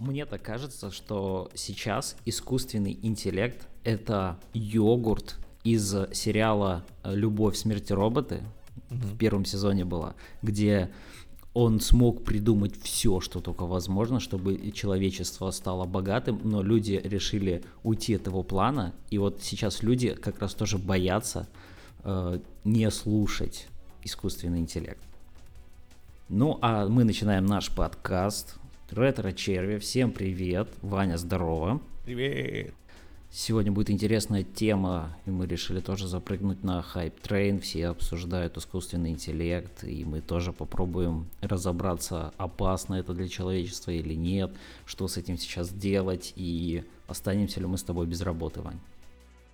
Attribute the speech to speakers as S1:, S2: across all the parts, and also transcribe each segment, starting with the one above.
S1: Мне так кажется, что сейчас искусственный интеллект — это йогурт из сериала «Любовь, смерть и роботы», в первом сезоне была, где он смог придумать все, что только возможно, чтобы человечество стало богатым, но люди решили уйти от его плана, и вот сейчас люди как раз тоже боятся э, не слушать искусственный интеллект. Ну, а мы начинаем наш подкаст. Ретро-черви, всем привет. Ваня, здорово.
S2: Привет.
S1: Сегодня будет интересная тема, и мы решили тоже запрыгнуть на hype train. Все обсуждают искусственный интеллект, и мы тоже попробуем разобраться, опасно это для человечества или нет, что с этим сейчас делать, и останемся ли мы с тобой без работы, Вань.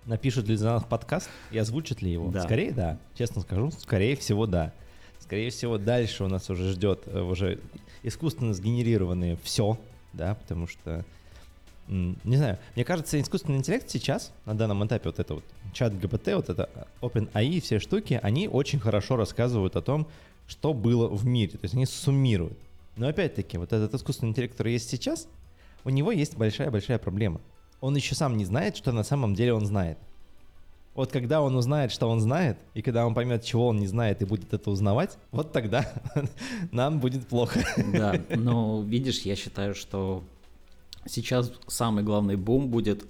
S2: Напишут ли за нас подкаст и озвучат ли его?
S1: Да.
S2: Скорее да, честно скажу, скорее всего да. Скорее всего дальше у нас уже ждет э, уже искусственно сгенерированные все, да, потому что не знаю, мне кажется, искусственный интеллект сейчас, на данном этапе, вот это вот чат ГПТ, вот это OpenAI, все штуки, они очень хорошо рассказывают о том, что было в мире, то есть они суммируют. Но опять-таки, вот этот искусственный интеллект, который есть сейчас, у него есть большая-большая проблема. Он еще сам не знает, что на самом деле он знает. Вот когда он узнает, что он знает, и когда он поймет, чего он не знает, и будет это узнавать, вот тогда нам будет плохо.
S1: Да, но видишь, я считаю, что Сейчас самый главный бум будет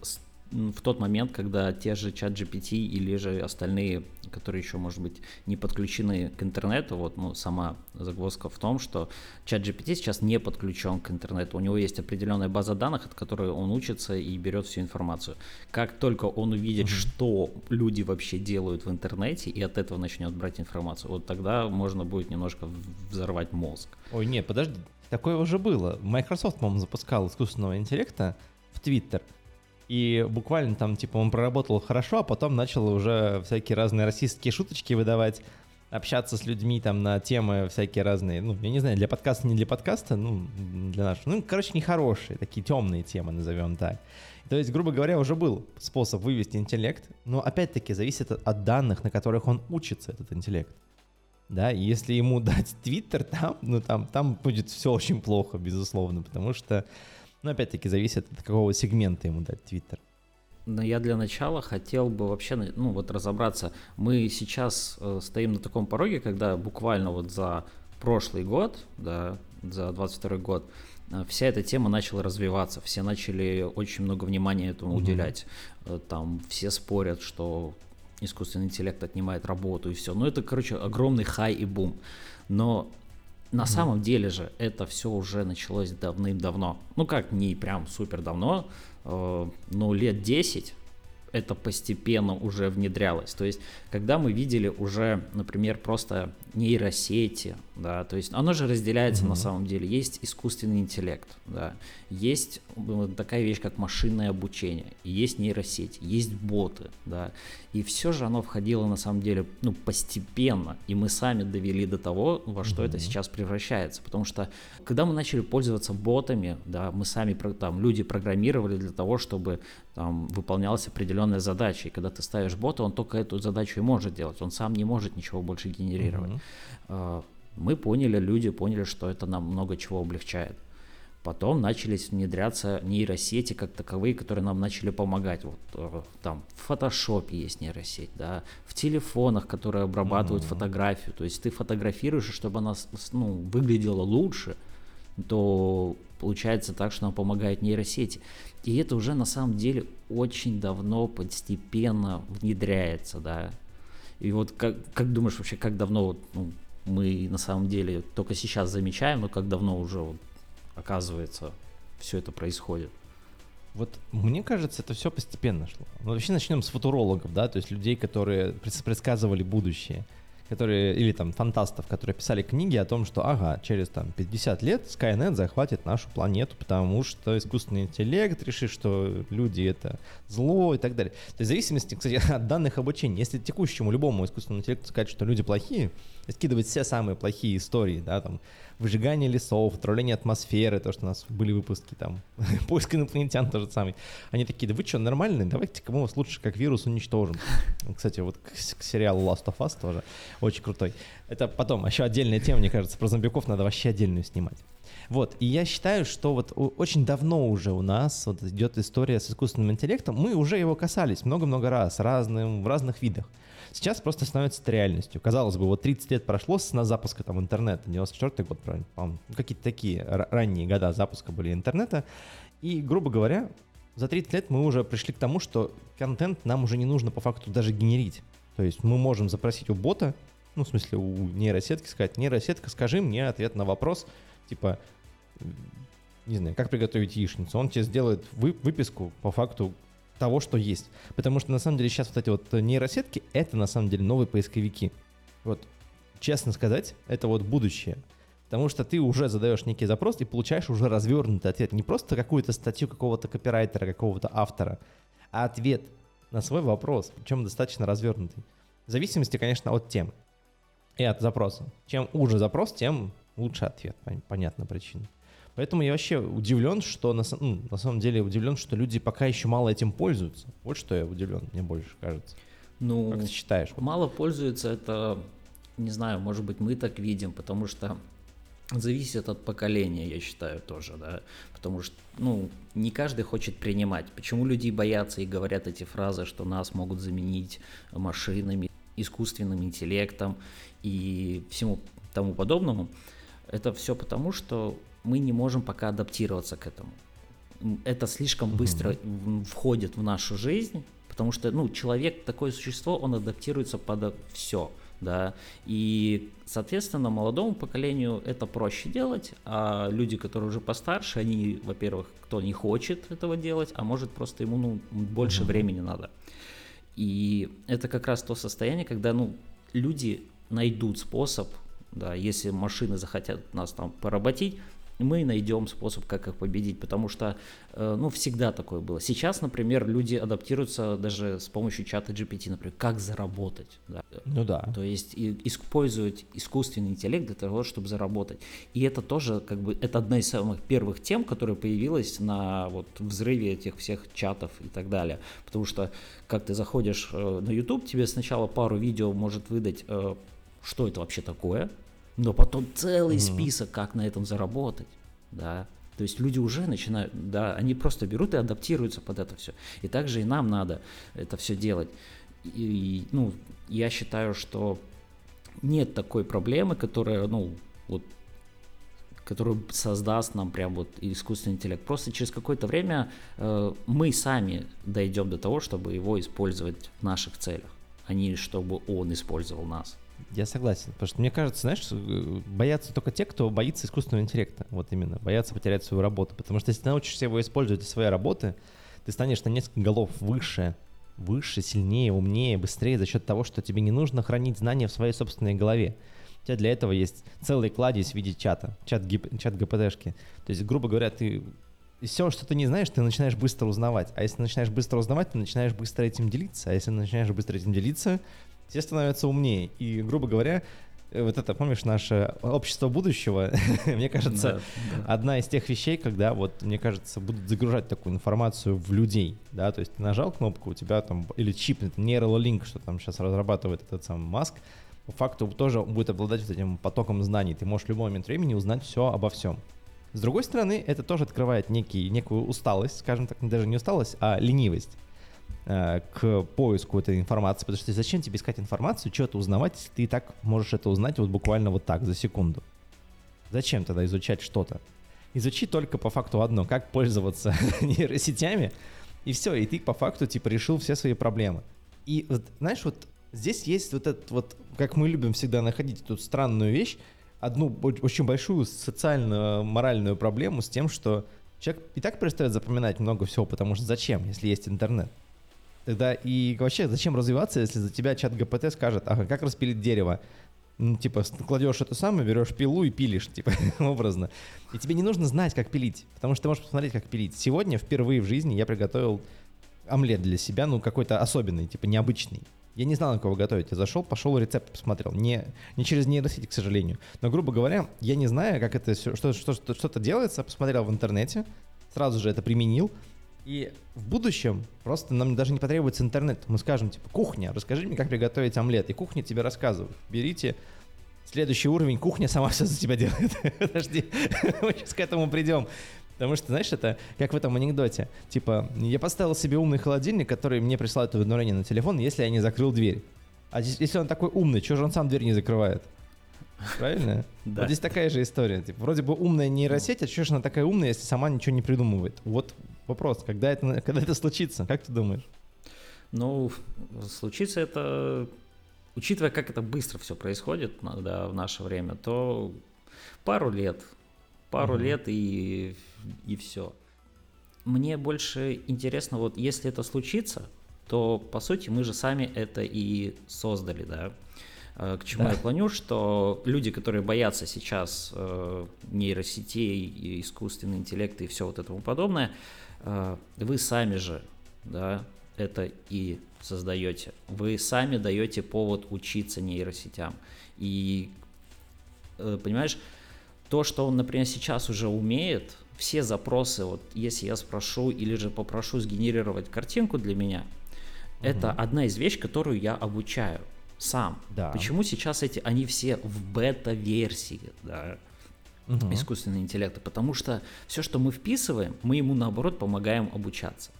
S1: в тот момент, когда те же чат GPT или же остальные, которые еще, может быть, не подключены к интернету, вот, ну, сама загвоздка в том, что чат GPT сейчас не подключен к интернету, у него есть определенная база данных, от которой он учится и берет всю информацию. Как только он увидит, mm-hmm. что люди вообще делают в интернете, и от этого начнет брать информацию, вот тогда можно будет немножко взорвать мозг.
S2: Ой, нет, подожди, Такое уже было. Microsoft, по-моему, запускал искусственного интеллекта в Twitter. И буквально там, типа, он проработал хорошо, а потом начал уже всякие разные расистские шуточки выдавать, общаться с людьми там на темы всякие разные, ну, я не знаю, для подкаста, не для подкаста, ну, для нашего. Ну, короче, нехорошие, такие темные темы, назовем так. То есть, грубо говоря, уже был способ вывести интеллект, но опять-таки зависит от данных, на которых он учится, этот интеллект да, и если ему дать Твиттер, там, ну, там, там будет все очень плохо, безусловно, потому что, ну, опять-таки, зависит от какого сегмента ему дать Твиттер.
S1: Но я для начала хотел бы вообще, ну, вот разобраться. Мы сейчас э, стоим на таком пороге, когда буквально вот за прошлый год, да, за 22 год, э, вся эта тема начала развиваться, все начали очень много внимания этому угу. уделять. Э, там все спорят, что искусственный интеллект отнимает работу и все. Ну, это, короче, огромный хай и бум. Но на mm-hmm. самом деле же это все уже началось давным-давно. Ну, как, не прям супер давно, э, но лет 10 это постепенно уже внедрялось. То есть, когда мы видели уже, например, просто нейросети, да, то есть оно же разделяется mm-hmm. на самом деле. Есть искусственный интеллект, да, есть такая вещь, как машинное обучение, есть нейросеть, есть боты, да, и все же оно входило на самом деле, ну, постепенно, и мы сами довели до того, во что mm-hmm. это сейчас превращается, потому что когда мы начали пользоваться ботами, да, мы сами, там, люди программировали для того, чтобы там выполнялась определенная задача, и когда ты ставишь бота, он только эту задачу и может делать, он сам не может ничего больше генерировать. Mm-hmm. Мы поняли, люди поняли, что это нам много чего облегчает. Потом начались внедряться нейросети как таковые, которые нам начали помогать. Вот э, там в фотошопе есть нейросеть, да, в телефонах, которые обрабатывают mm-hmm. фотографию. То есть ты фотографируешь, чтобы она ну, выглядела лучше, то получается так, что нам помогает нейросети. И это уже на самом деле очень давно постепенно внедряется, да. И вот как, как думаешь вообще, как давно вот, ну, мы на самом деле только сейчас замечаем, но как давно уже вот, оказывается все это происходит.
S2: Вот мне кажется, это все постепенно шло. Ну, вообще начнем с футурологов, да, то есть людей, которые предсказывали будущее которые, или там фантастов, которые писали книги о том, что, ага, через там 50 лет Skynet захватит нашу планету, потому что искусственный интеллект решит, что люди это зло и так далее. То есть в зависимости, кстати, от данных обучения. Если текущему любому искусственному интеллекту сказать, что люди плохие, скидывать все самые плохие истории, да, там, выжигание лесов, отравление атмосферы, то, что у нас были выпуски, там, поиск инопланетян тот же самый. Они такие, да вы что, нормальные? Давайте-ка мы вас лучше как вирус уничтожим. Кстати, вот к, к сериалу Last of Us тоже очень крутой. Это потом, еще отдельная тема, мне кажется, про зомбиков надо вообще отдельную снимать. Вот, и я считаю, что вот очень давно уже у нас вот идет история с искусственным интеллектом. Мы уже его касались много-много раз, разным, в разных видах. Сейчас просто становится это реальностью. Казалось бы, вот 30 лет прошло с на запуска там интернета, 94 год, правильно, по какие-то такие ранние года запуска были интернета. И, грубо говоря, за 30 лет мы уже пришли к тому, что контент нам уже не нужно по факту даже генерить. То есть мы можем запросить у бота, ну, в смысле, у нейросетки сказать, нейросетка, скажи мне ответ на вопрос, типа, не знаю, как приготовить яичницу. Он тебе сделает вы, выписку по факту того, что есть. Потому что на самом деле сейчас вот эти вот нейросетки, это на самом деле новые поисковики. Вот, честно сказать, это вот будущее. Потому что ты уже задаешь некий запрос и получаешь уже развернутый ответ. Не просто какую-то статью какого-то копирайтера, какого-то автора, а ответ на свой вопрос, причем достаточно развернутый. В зависимости, конечно, от темы и от запроса. Чем уже запрос, тем лучше ответ, понятно причина. Поэтому я вообще удивлен, что на, ну, на самом деле удивлен, что люди пока еще мало этим пользуются. Вот что я удивлен, мне больше кажется.
S1: Ну, как ты считаешь? Мало пользуются, это, не знаю, может быть, мы так видим, потому что зависит от поколения, я считаю, тоже, да, потому что, ну, не каждый хочет принимать. Почему люди боятся и говорят эти фразы, что нас могут заменить машинами, искусственным интеллектом и всему тому подобному? Это все потому, что мы не можем пока адаптироваться к этому. Это слишком быстро mm-hmm. входит в нашу жизнь, потому что, ну, человек такое существо, он адаптируется под все, да, и, соответственно, молодому поколению это проще делать, а люди, которые уже постарше, они, во-первых, кто не хочет этого делать, а может просто ему, ну, больше mm-hmm. времени надо. И это как раз то состояние, когда, ну, люди найдут способ, да, если машины захотят нас там поработить, мы найдем способ, как их победить, потому что, э, ну, всегда такое было. Сейчас, например, люди адаптируются даже с помощью чата GPT, например, как заработать. Да?
S2: Ну да.
S1: То есть используют искусственный интеллект для того, чтобы заработать. И это тоже, как бы, это одна из самых первых тем, которая появилась на вот взрыве этих всех чатов и так далее. Потому что, как ты заходишь э, на YouTube, тебе сначала пару видео может выдать, э, что это вообще такое, но потом целый mm-hmm. список, как на этом заработать, да. То есть люди уже начинают, да, они просто берут и адаптируются под это все. И также и нам надо это все делать. И, и ну, я считаю, что нет такой проблемы, которая, ну, вот которую создаст нам прям вот искусственный интеллект. Просто через какое-то время э, мы сами дойдем до того, чтобы его использовать в наших целях, а не чтобы он использовал нас.
S2: Я согласен, потому что мне кажется, знаешь, э, боятся только те, кто боится искусственного интеллекта, вот именно, боятся потерять свою работу, потому что если ты научишься его использовать для своей работы, ты станешь на несколько голов выше, выше, сильнее, умнее, быстрее за счет того, что тебе не нужно хранить знания в своей собственной голове. У тебя для этого есть целый кладезь в виде чата, чат, гип, чат ГПТшки. То есть, грубо говоря, ты все, что ты не знаешь, ты начинаешь быстро узнавать. А если начинаешь быстро узнавать, ты начинаешь быстро этим делиться. А если начинаешь быстро этим делиться, все становятся умнее. И, грубо говоря, э, вот это, помнишь, наше общество будущего, мне кажется, да, да. одна из тех вещей, когда вот, мне кажется, будут загружать такую информацию в людей, да, то есть ты нажал кнопку, у тебя там, или чип, это Neuralink, что там сейчас разрабатывает этот сам Маск, по факту тоже будет обладать вот этим потоком знаний, ты можешь в любой момент времени узнать все обо всем. С другой стороны, это тоже открывает некий, некую усталость, скажем так, даже не усталость, а ленивость. Э, к поиску этой информации, потому что зачем тебе искать информацию, что-то узнавать, если ты и так можешь это узнать вот буквально вот так, за секунду. Зачем тогда изучать что-то? Изучи только по факту одно, как пользоваться нейросетями, и все, и ты по факту типа решил все свои проблемы. И вот, знаешь, вот здесь есть вот этот вот, как мы любим всегда находить эту странную вещь, одну очень большую социально-моральную проблему с тем, что человек и так перестает запоминать много всего, потому что зачем, если есть интернет? Тогда и вообще, зачем развиваться, если за тебя чат ГПТ скажет, ага, как распилить дерево? Ну, типа, кладешь это самое, берешь пилу и пилишь, типа, образно. И тебе не нужно знать, как пилить, потому что ты можешь посмотреть, как пилить. Сегодня, впервые в жизни, я приготовил омлет для себя, ну, какой-то особенный, типа, необычный. Я не знал, на кого готовить. Я зашел, пошел рецепт посмотрел. Не, не через нейросети, к сожалению. Но, грубо говоря, я не знаю, как это что, что, что, что-то делается, посмотрел в интернете, сразу же это применил, и в будущем просто нам даже не потребуется интернет. Мы скажем, типа, кухня, расскажи мне, как приготовить омлет. И кухня тебе рассказывает. Берите Следующий уровень, кухня сама все за тебя делает. Подожди, мы сейчас к этому придем. Потому что, знаешь, это как в этом анекдоте. Типа, я поставил себе умный холодильник, который мне присылает уведомление на телефон, если я не закрыл дверь. А если он такой умный, что же он сам дверь не закрывает? Правильно?
S1: Да.
S2: Вот здесь такая же история. Типа, вроде бы умная нейросеть, а что же она такая умная, если сама ничего не придумывает? Вот вопрос, когда это, когда это случится? Как ты думаешь?
S1: Ну, случится это, учитывая, как это быстро все происходит да, в наше время, то пару лет, пару угу. лет и, и все. Мне больше интересно, вот если это случится, то по сути мы же сами это и создали, да. Э, к чему да. я клоню, что люди, которые боятся сейчас э, нейросетей, искусственный интеллект и все вот это тому подобное, вы сами же, да, это и создаете. Вы сами даете повод учиться нейросетям. И, э, понимаешь, то, что он, например, сейчас уже умеет, все запросы, вот если я спрошу или же попрошу сгенерировать картинку для меня, угу. это одна из вещей, которую я обучаю сам. Да. Почему сейчас эти, они все в бета-версии, да, угу. искусственного интеллекта? Потому что все, что мы вписываем, мы ему наоборот помогаем обучаться.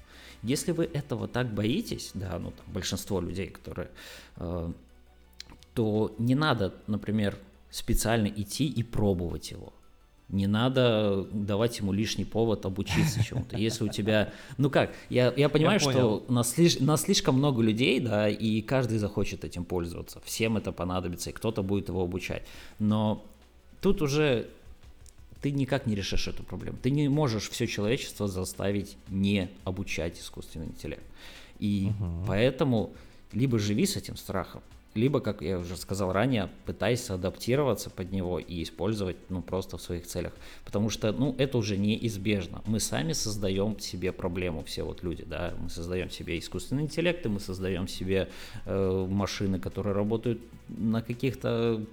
S1: Если вы этого так боитесь, да, ну там большинство людей, которые, э, то не надо, например, специально идти и пробовать его. Не надо давать ему лишний повод обучиться чему-то. Если у тебя... Ну как, я, я понимаю, я что нас, слиш, нас слишком много людей, да, и каждый захочет этим пользоваться. Всем это понадобится, и кто-то будет его обучать. Но тут уже ты никак не решишь эту проблему. Ты не можешь все человечество заставить не обучать искусственный интеллект. И угу. поэтому либо живи с этим страхом, либо, как я уже сказал ранее, пытайся адаптироваться под него и использовать, ну, просто в своих целях. Потому что, ну, это уже неизбежно. Мы сами создаем себе проблему, все вот люди, да, мы создаем себе искусственный интеллект, и мы создаем себе э, машины, которые работают на каких-то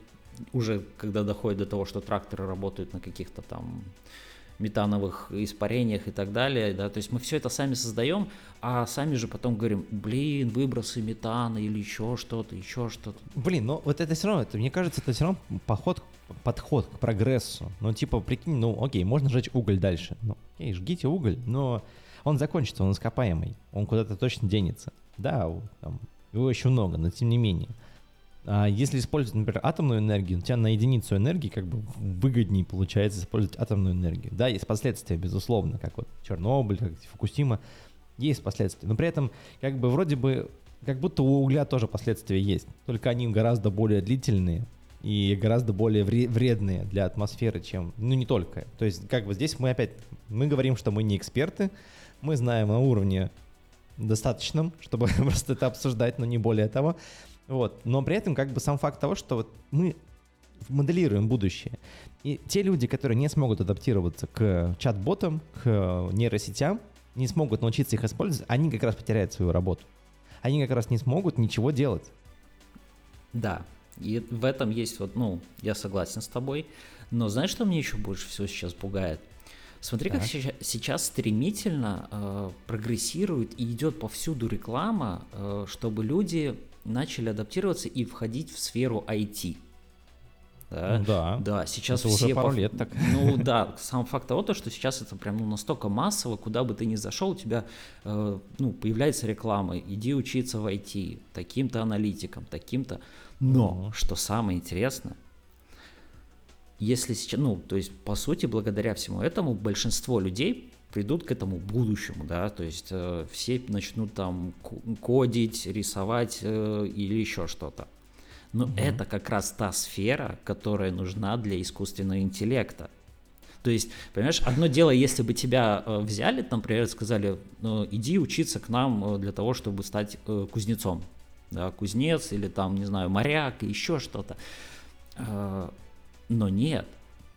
S1: уже когда доходит до того, что тракторы работают на каких-то там метановых испарениях и так далее, да, то есть мы все это сами создаем, а сами же потом говорим, блин, выбросы метана или еще что-то, еще что-то.
S2: Блин, но вот это все равно, это, мне кажется, это все равно поход, подход к прогрессу. Ну, типа, прикинь, ну, окей, можно сжечь уголь дальше. Ну, окей, жгите уголь, но он закончится, он ископаемый, он куда-то точно денется. Да, там, его еще много, но тем не менее. А если использовать, например, атомную энергию, у тебя на единицу энергии как бы выгоднее получается использовать атомную энергию. Да, есть последствия, безусловно, как вот Чернобыль, как Фукусима, есть последствия. Но при этом как бы вроде бы, как будто у угля тоже последствия есть, только они гораздо более длительные и гораздо более вредные для атмосферы, чем, ну не только. То есть как бы здесь мы опять, мы говорим, что мы не эксперты, мы знаем на уровне достаточном, чтобы просто это обсуждать, но не более того. Вот. Но при этом как бы сам факт того, что вот мы моделируем будущее. И те люди, которые не смогут адаптироваться к чат-ботам, к нейросетям, не смогут научиться их использовать, они как раз потеряют свою работу. Они как раз не смогут ничего делать.
S1: Да, и в этом есть вот, ну, я согласен с тобой. Но знаешь, что мне еще больше всего сейчас пугает? Смотри, так. как сейчас стремительно э, прогрессирует и идет повсюду реклама, э, чтобы люди начали адаптироваться и входить в сферу IT.
S2: Да, ну да.
S1: да сейчас
S2: это
S1: все
S2: уже пару по... лет так.
S1: Ну да, сам факт того, то, что сейчас это прям ну, настолько массово, куда бы ты ни зашел, у тебя э, ну, появляется реклама, иди учиться в IT, таким-то аналитиком, таким-то. Но, uh что самое интересное, если сейчас, ну, то есть, по сути, благодаря всему этому большинство людей придут к этому будущему, да, то есть э, все начнут там кодить, рисовать э, или еще что-то. Но угу. это как раз та сфера, которая нужна для искусственного интеллекта. То есть, понимаешь, одно дело, если бы тебя э, взяли, там, например, сказали, ну, иди учиться к нам э, для того, чтобы стать э, кузнецом, да, кузнец или там, не знаю, моряк, еще что-то. Но нет,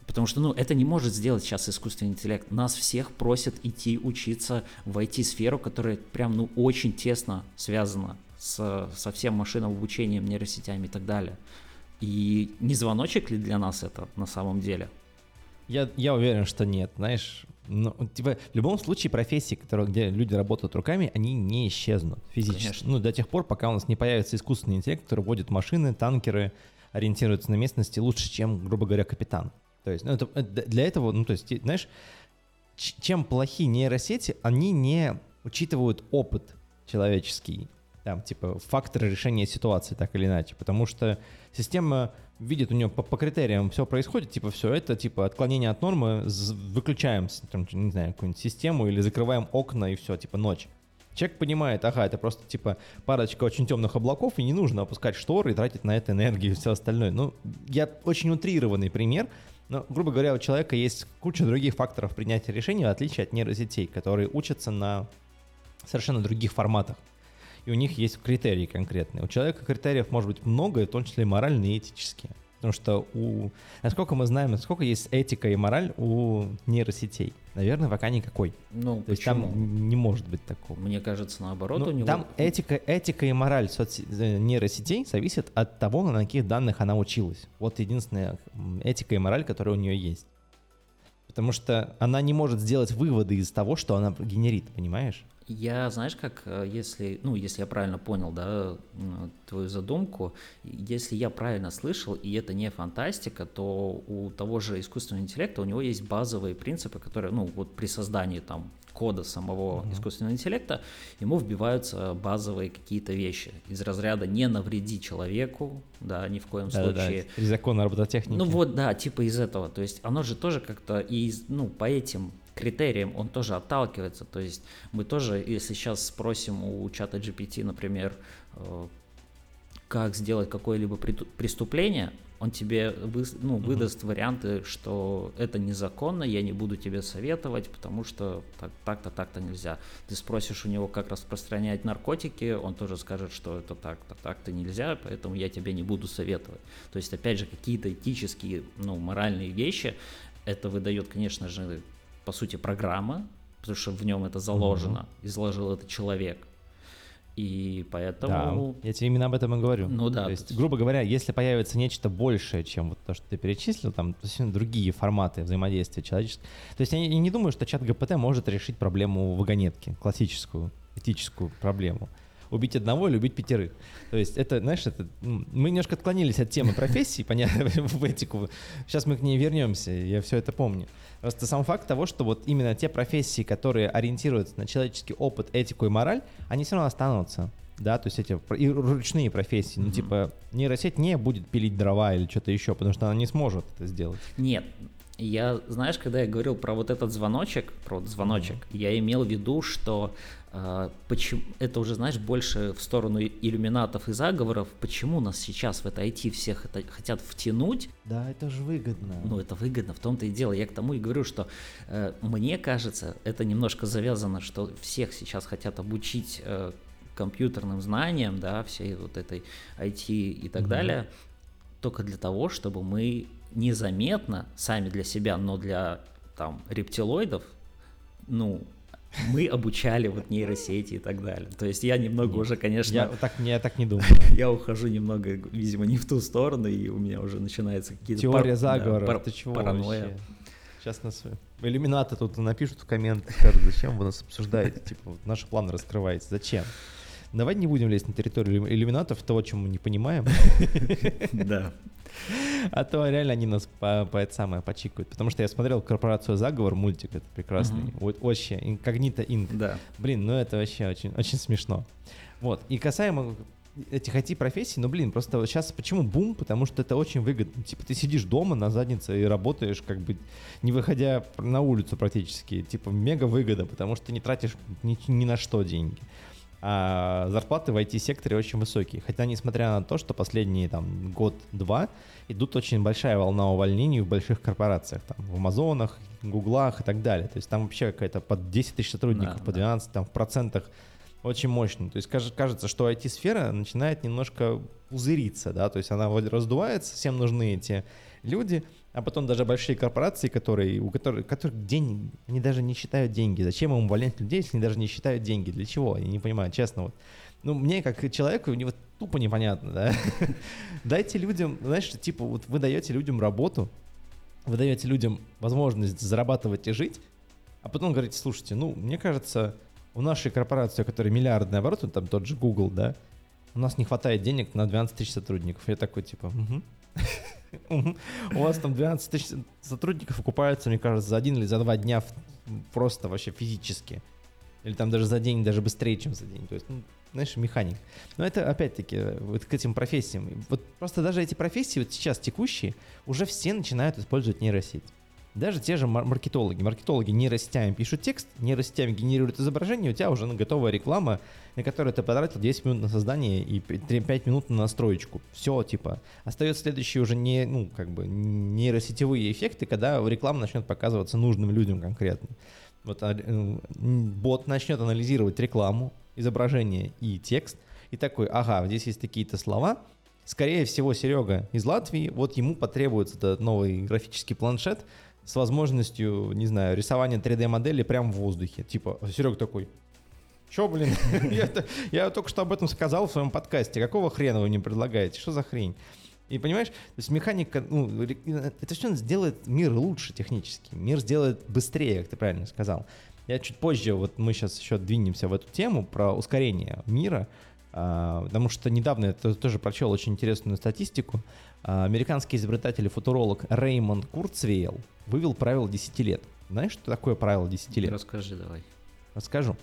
S1: Потому что, ну, это не может сделать сейчас искусственный интеллект. Нас всех просят идти учиться в IT-сферу, которая прям, ну, очень тесно связана с, со всем машинным обучением, нейросетями и так далее. И не звоночек ли для нас это на самом деле?
S2: Я, я уверен, что нет. Знаешь, ну, типа, в любом случае профессии, которые, где люди работают руками, они не исчезнут физически. Конечно. Ну, до тех пор, пока у нас не появится искусственный интеллект, который вводит машины, танкеры, ориентируется на местности лучше, чем, грубо говоря, капитан. То есть, ну, это, это для этого, ну, то есть, знаешь, чем плохи нейросети, они не учитывают опыт человеческий, там, типа, факторы решения ситуации, так или иначе, потому что система видит у нее по, по критериям все происходит, типа, все это, типа, отклонение от нормы, выключаем, там, не знаю, какую-нибудь систему или закрываем окна и все, типа, ночь. Человек понимает, ага, это просто типа парочка очень темных облаков, и не нужно опускать шторы и тратить на это энергию и все остальное. Ну, я очень утрированный пример, но, грубо говоря, у человека есть куча других факторов принятия решений, в отличие от нейросетей, которые учатся на совершенно других форматах. И у них есть критерии конкретные. У человека критериев может быть много, в том числе и моральные и этические. Потому что у... Насколько мы знаем, насколько есть этика и мораль у нейросетей? Наверное, пока никакой.
S1: Ну,
S2: То есть там не может быть такого.
S1: Мне кажется, наоборот,
S2: ну,
S1: у него...
S2: Там этика, этика и мораль соц... Э, нейросетей зависит от того, на каких данных она училась. Вот единственная этика и мораль, которая у нее есть. Потому что она не может сделать выводы из того, что она генерит, понимаешь?
S1: Я, знаешь, как, э, если, ну, если я правильно понял, да, твою задумку, если я правильно слышал, и это не фантастика, то у того же искусственного интеллекта у него есть базовые принципы, которые, ну, вот при создании там кода самого mm-hmm. искусственного интеллекта ему вбиваются базовые какие-то вещи из разряда не навреди человеку, да, ни в коем да, случае.
S2: Да, да. закона робототехники.
S1: Ну вот, да, типа из этого. То есть оно же тоже как-то и, ну, по этим критериям он тоже отталкивается. То есть мы тоже, если сейчас спросим у чата GPT, например, э, как сделать какое-либо преступление, он тебе вы, ну, выдаст mm-hmm. варианты, что это незаконно, я не буду тебе советовать, потому что так, так-то, так-то нельзя. Ты спросишь у него, как распространять наркотики, он тоже скажет, что это так-то, так-то нельзя, поэтому я тебе не буду советовать. То есть, опять же, какие-то этические, ну, моральные вещи, это выдает, конечно же, по сути, программа, потому что в нем это заложено, mm-hmm. изложил это человек. И поэтому...
S2: Да, я тебе именно об этом и говорю.
S1: Ну да.
S2: То есть, грубо говоря, если появится нечто большее, чем вот то, что ты перечислил, там совсем другие форматы взаимодействия человеческого. То есть я не, я не думаю, что чат ГПТ может решить проблему вагонетки, классическую этическую проблему убить одного или убить пятерых. То есть это, знаешь, это, мы немножко отклонились от темы профессии, понятно, в этику. Сейчас мы к ней вернемся, я все это помню. Просто сам факт того, что вот именно те профессии, которые ориентируются на человеческий опыт, этику и мораль, они все равно останутся. Да, то есть эти и ручные профессии. Mm-hmm. Ну, типа, нейросеть не будет пилить дрова или что-то еще, потому что она не сможет это сделать.
S1: Нет, я, знаешь, когда я говорил про вот этот звоночек, про вот звоночек, mm-hmm. я имел в виду, что почему это уже, знаешь, больше в сторону иллюминатов и заговоров. Почему нас сейчас в это IT всех это хотят втянуть?
S2: Да, это же выгодно.
S1: Ну, это выгодно, в том-то и дело. Я к тому и говорю, что э, мне кажется, это немножко завязано, что всех сейчас хотят обучить э, компьютерным знаниям, да, всей вот этой IT и так mm-hmm. далее, только для того, чтобы мы незаметно сами для себя, но для там рептилоидов, ну, мы обучали вот нейросети и так далее. То есть я немного Нет, уже, конечно...
S2: Я так, я так не думаю.
S1: я ухожу немного, видимо, не в ту сторону, и у меня уже начинается какие-то...
S2: Теория пар... заговора, да,
S1: ты чего паранойя. Вообще?
S2: Сейчас нас иллюминаты тут напишут в комментах, скажут, зачем вы нас обсуждаете, типа, вот наши планы раскрываете, зачем? Давай не будем лезть на территорию иллюминатов, того, чем мы не понимаем.
S1: Да.
S2: А то реально они нас по, по это самое почикают. Потому что я смотрел «Корпорацию заговор», мультик это прекрасный. Вот вообще, инкогнито инк.
S1: Да.
S2: Блин, ну это вообще очень, очень смешно. Вот. И касаемо этих IT-профессий, ну, блин, просто сейчас почему бум? Потому что это очень выгодно. Типа ты сидишь дома на заднице и работаешь, как бы не выходя на улицу практически. Типа мега выгода, потому что ты не тратишь ни, ни на что деньги а зарплаты в IT-секторе очень высокие. Хотя, несмотря на то, что последние там год-два идут очень большая волна увольнений в больших корпорациях, там, в Амазонах, Гуглах и так далее. То есть там вообще какая-то под 10 тысяч сотрудников, да, по 12 да. там, в процентах очень мощно. То есть кажется, что IT-сфера начинает немножко пузыриться, да, то есть она раздувается, всем нужны эти люди, а потом даже большие корпорации, которые, у которых, которых деньги, они даже не считают деньги. Зачем им увольнять людей, если они даже не считают деньги? Для чего? Я не понимаю, честно. Вот. Ну, мне как человеку вот, тупо непонятно, да. Дайте людям, знаешь, типа, вот вы даете людям работу, вы даете людям возможность зарабатывать и жить, а потом говорите, слушайте, ну, мне кажется, у нашей корпорации, у которой миллиардный оборот, там тот же Google, да, у нас не хватает денег на 12 тысяч сотрудников. Я такой, типа. У вас там 12 тысяч сотрудников окупаются, мне кажется, за один или за два дня просто вообще физически. Или там даже за день, даже быстрее, чем за день. То есть, ну, знаешь, механик. Но это опять-таки вот к этим профессиям. Вот просто даже эти профессии вот сейчас текущие уже все начинают использовать нейросеть. Даже те же маркетологи. Маркетологи нейросетями пишут текст, нейросетями генерируют изображение, у тебя уже готовая реклама, на которую ты потратил 10 минут на создание и 5 минут на настроечку. Все, типа. Остается следующие уже не, ну, как бы нейросетевые эффекты, когда реклама начнет показываться нужным людям конкретно. Вот а, бот начнет анализировать рекламу, изображение и текст, и такой, ага, здесь есть такие-то слова, скорее всего, Серега из Латвии, вот ему потребуется этот новый графический планшет, с возможностью, не знаю, рисования 3D-модели прямо в воздухе. Типа, Серег такой, Че, блин, я, я только что об этом сказал в своем подкасте. Какого хрена вы мне предлагаете? Что за хрень? И понимаешь, то есть механика, ну, это все сделает мир лучше технически. Мир сделает быстрее, как ты правильно сказал. Я чуть позже, вот мы сейчас еще двинемся в эту тему про ускорение мира, а, потому что недавно я тоже прочел очень интересную статистику. А, американский изобретатель и футуролог Реймонд Курцвейл вывел правило 10 лет. Знаешь, что такое правило 10 лет?
S1: Расскажи давай.
S2: Расскажу.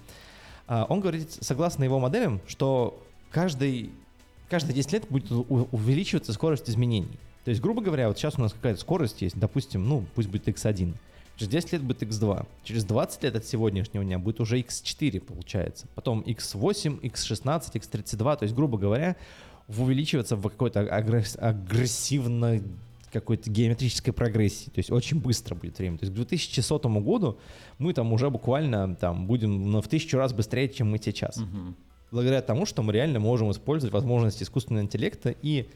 S2: А, он говорит, согласно его моделям, что каждый, каждые 10 лет будет увеличиваться скорость изменений. То есть, грубо говоря, вот сейчас у нас какая-то скорость есть, допустим, ну, пусть будет x1. Через 10 лет будет x2. Через 20 лет от сегодняшнего дня будет уже x4, получается. Потом x8, x16, x32. То есть, грубо говоря, увеличиваться в какой-то агрессивно какой-то геометрической прогрессии. То есть очень быстро будет время. То есть к 2100 году мы там уже буквально там будем ну, в тысячу раз быстрее, чем мы сейчас. Угу. Благодаря тому, что мы реально можем использовать возможности искусственного интеллекта и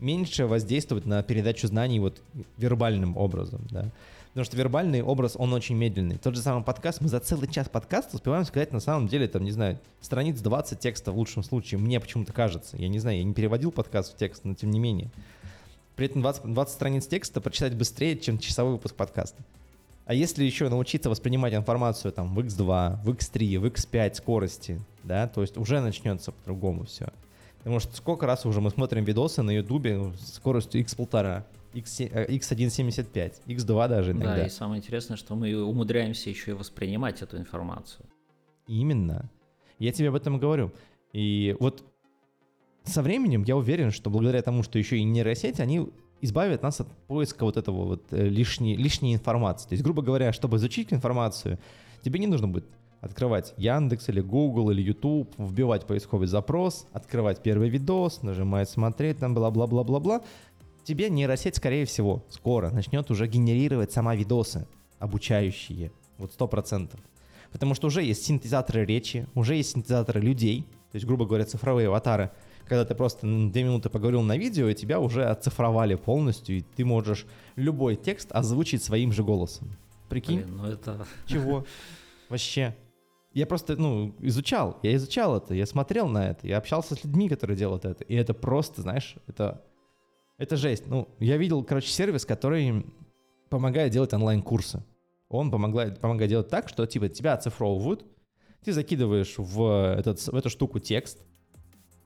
S2: меньше воздействовать на передачу знаний вот вербальным образом, да. Потому что вербальный образ, он очень медленный. Тот же самый подкаст, мы за целый час подкаста успеваем сказать на самом деле, там, не знаю, страниц 20 текста в лучшем случае. Мне почему-то кажется. Я не знаю, я не переводил подкаст в текст, но тем не менее. При этом 20, 20 страниц текста прочитать быстрее, чем часовой выпуск подкаста. А если еще научиться воспринимать информацию там в x2, в x3, в x5 скорости, да, то есть уже начнется по-другому все. Потому что сколько раз уже мы смотрим видосы на ютубе скоростью x1,5, x1.75, x2 даже иногда.
S1: Да, и самое интересное, что мы умудряемся еще и воспринимать эту информацию.
S2: Именно. Я тебе об этом говорю. И вот со временем я уверен, что благодаря тому, что еще и нейросети, они избавят нас от поиска вот этого вот э, лишней, лишней информации. То есть, грубо говоря, чтобы изучить информацию, тебе не нужно будет открывать Яндекс или Google или YouTube, вбивать поисковый запрос, открывать первый видос, нажимать смотреть, там бла-бла-бла-бла-бла. Тебе нейросеть, скорее всего, скоро начнет уже генерировать сама видосы, обучающие, вот сто процентов. Потому что уже есть синтезаторы речи, уже есть синтезаторы людей, то есть, грубо говоря, цифровые аватары – когда ты просто две минуты поговорил на видео, и тебя уже оцифровали полностью, и ты можешь любой текст озвучить своим же голосом. Прикинь?
S1: Блин, ну это...
S2: Чего? Вообще. Я просто, ну, изучал, я изучал это, я смотрел на это, я общался с людьми, которые делают это, и это просто, знаешь, это, это жесть. Ну, я видел, короче, сервис, который помогает делать онлайн-курсы. Он помогает, помогает делать так, что, типа, тебя оцифровывают, ты закидываешь в, этот, в эту штуку текст,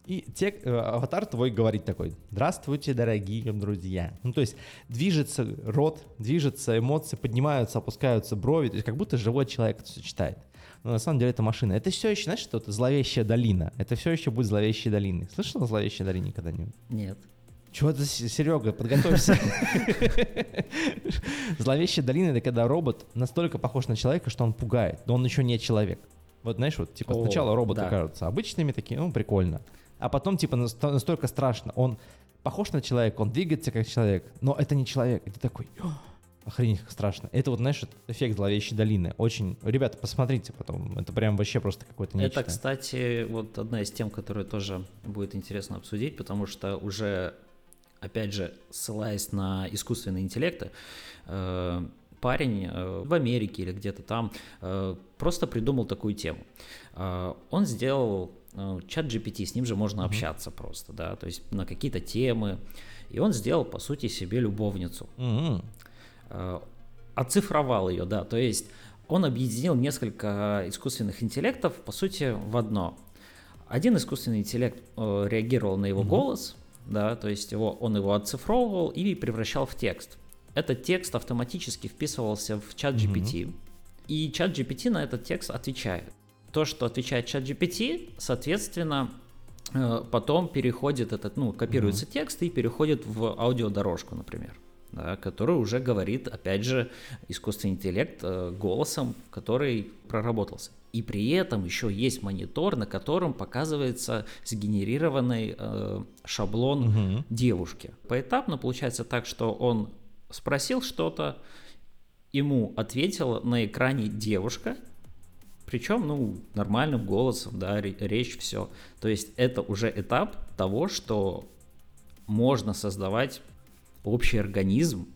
S2: и те, э, аватар твой говорит такой, здравствуйте, дорогие друзья. Ну, то есть движется рот, движется эмоции, поднимаются, опускаются брови, то есть как будто живой человек это все читает. Но на самом деле это машина. Это все еще, знаешь, что-то зловещая долина. Это все еще будет зловещей долиной. Слышал о зловещей долине когда-нибудь?
S1: Нет.
S2: Чего ты, Серега, подготовься. Зловещая долина — это когда робот настолько похож на человека, что он пугает, но он еще не человек. Вот знаешь, вот типа сначала роботы кажутся обычными такие, ну прикольно а потом, типа, настолько страшно. Он похож на человека, он двигается как человек, но это не человек. Ты такой, охренеть, как страшно. Это вот, знаешь, эффект зловещей долины. Очень... Ребята, посмотрите потом. Это прям вообще просто какой-то нечто.
S1: Это, кстати, вот одна из тем, которую тоже будет интересно обсудить, потому что уже, опять же, ссылаясь на искусственный интеллект, э, парень э, в Америке или где-то там э, просто придумал такую тему. Он сделал чат GPT, с ним же можно mm-hmm. общаться просто, да, то есть на какие-то темы. И он сделал, по сути, себе любовницу. Mm-hmm. Оцифровал ее, да, то есть он объединил несколько искусственных интеллектов, по сути, в одно. Один искусственный интеллект реагировал на его mm-hmm. голос, да, то есть его, он его оцифровывал и превращал в текст. Этот текст автоматически вписывался в чат GPT, mm-hmm. и чат GPT на этот текст отвечает. То, что отвечает чат GPT, соответственно, э, потом переходит этот, ну, копируется mm-hmm. текст и переходит в аудиодорожку, например да, который уже говорит, опять же, искусственный интеллект э, голосом, который проработался. И при этом еще есть монитор, на котором показывается сгенерированный э, шаблон угу. девушки. Поэтапно получается так, что он спросил что-то, ему ответила на экране девушка, причем, ну, нормальным голосом, да, речь, все. То есть это уже этап того, что можно создавать общий организм.